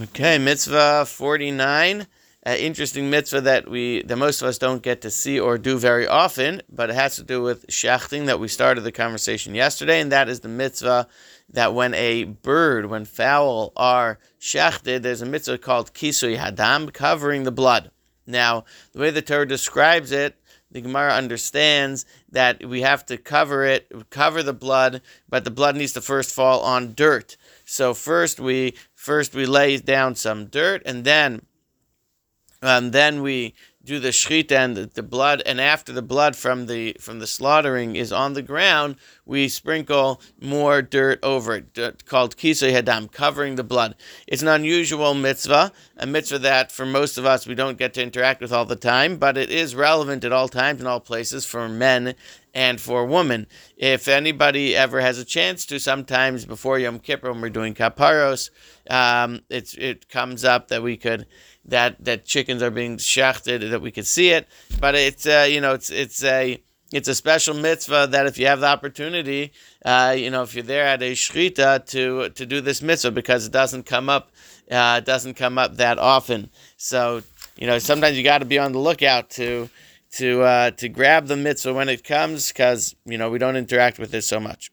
Okay, mitzvah 49. An interesting mitzvah that we that most of us don't get to see or do very often, but it has to do with shechting that we started the conversation yesterday, and that is the mitzvah that when a bird, when fowl are shechted, there's a mitzvah called kisui hadam, covering the blood. Now, the way the Torah describes it, the Gemara understands that we have to cover it, cover the blood, but the blood needs to first fall on dirt. So first we first we lay down some dirt, and then and then we do the shchita and the, the, blood, and after the blood from the from the slaughtering is on the ground, we sprinkle more dirt over it, dirt, called kisei hadam, covering the blood. It's an unusual mitzvah, a mitzvah that for most of us we don't get to interact with all the time, but it is relevant at all times and all places for men and for women. If anybody ever has a chance to, sometimes before Yom Kippur when we're doing kaparos, um, it's it comes up that we could that that chickens are being shechted, that we could see it. But it's uh, you know it's it's a it's a special mitzvah that if you have the opportunity, uh, you know, if you're there at a shechita to to do this mitzvah because it doesn't come up, uh, it doesn't come up that often. So you know, sometimes you got to be on the lookout to to uh, to grab the mitzvah when it comes because you know we don't interact with it so much.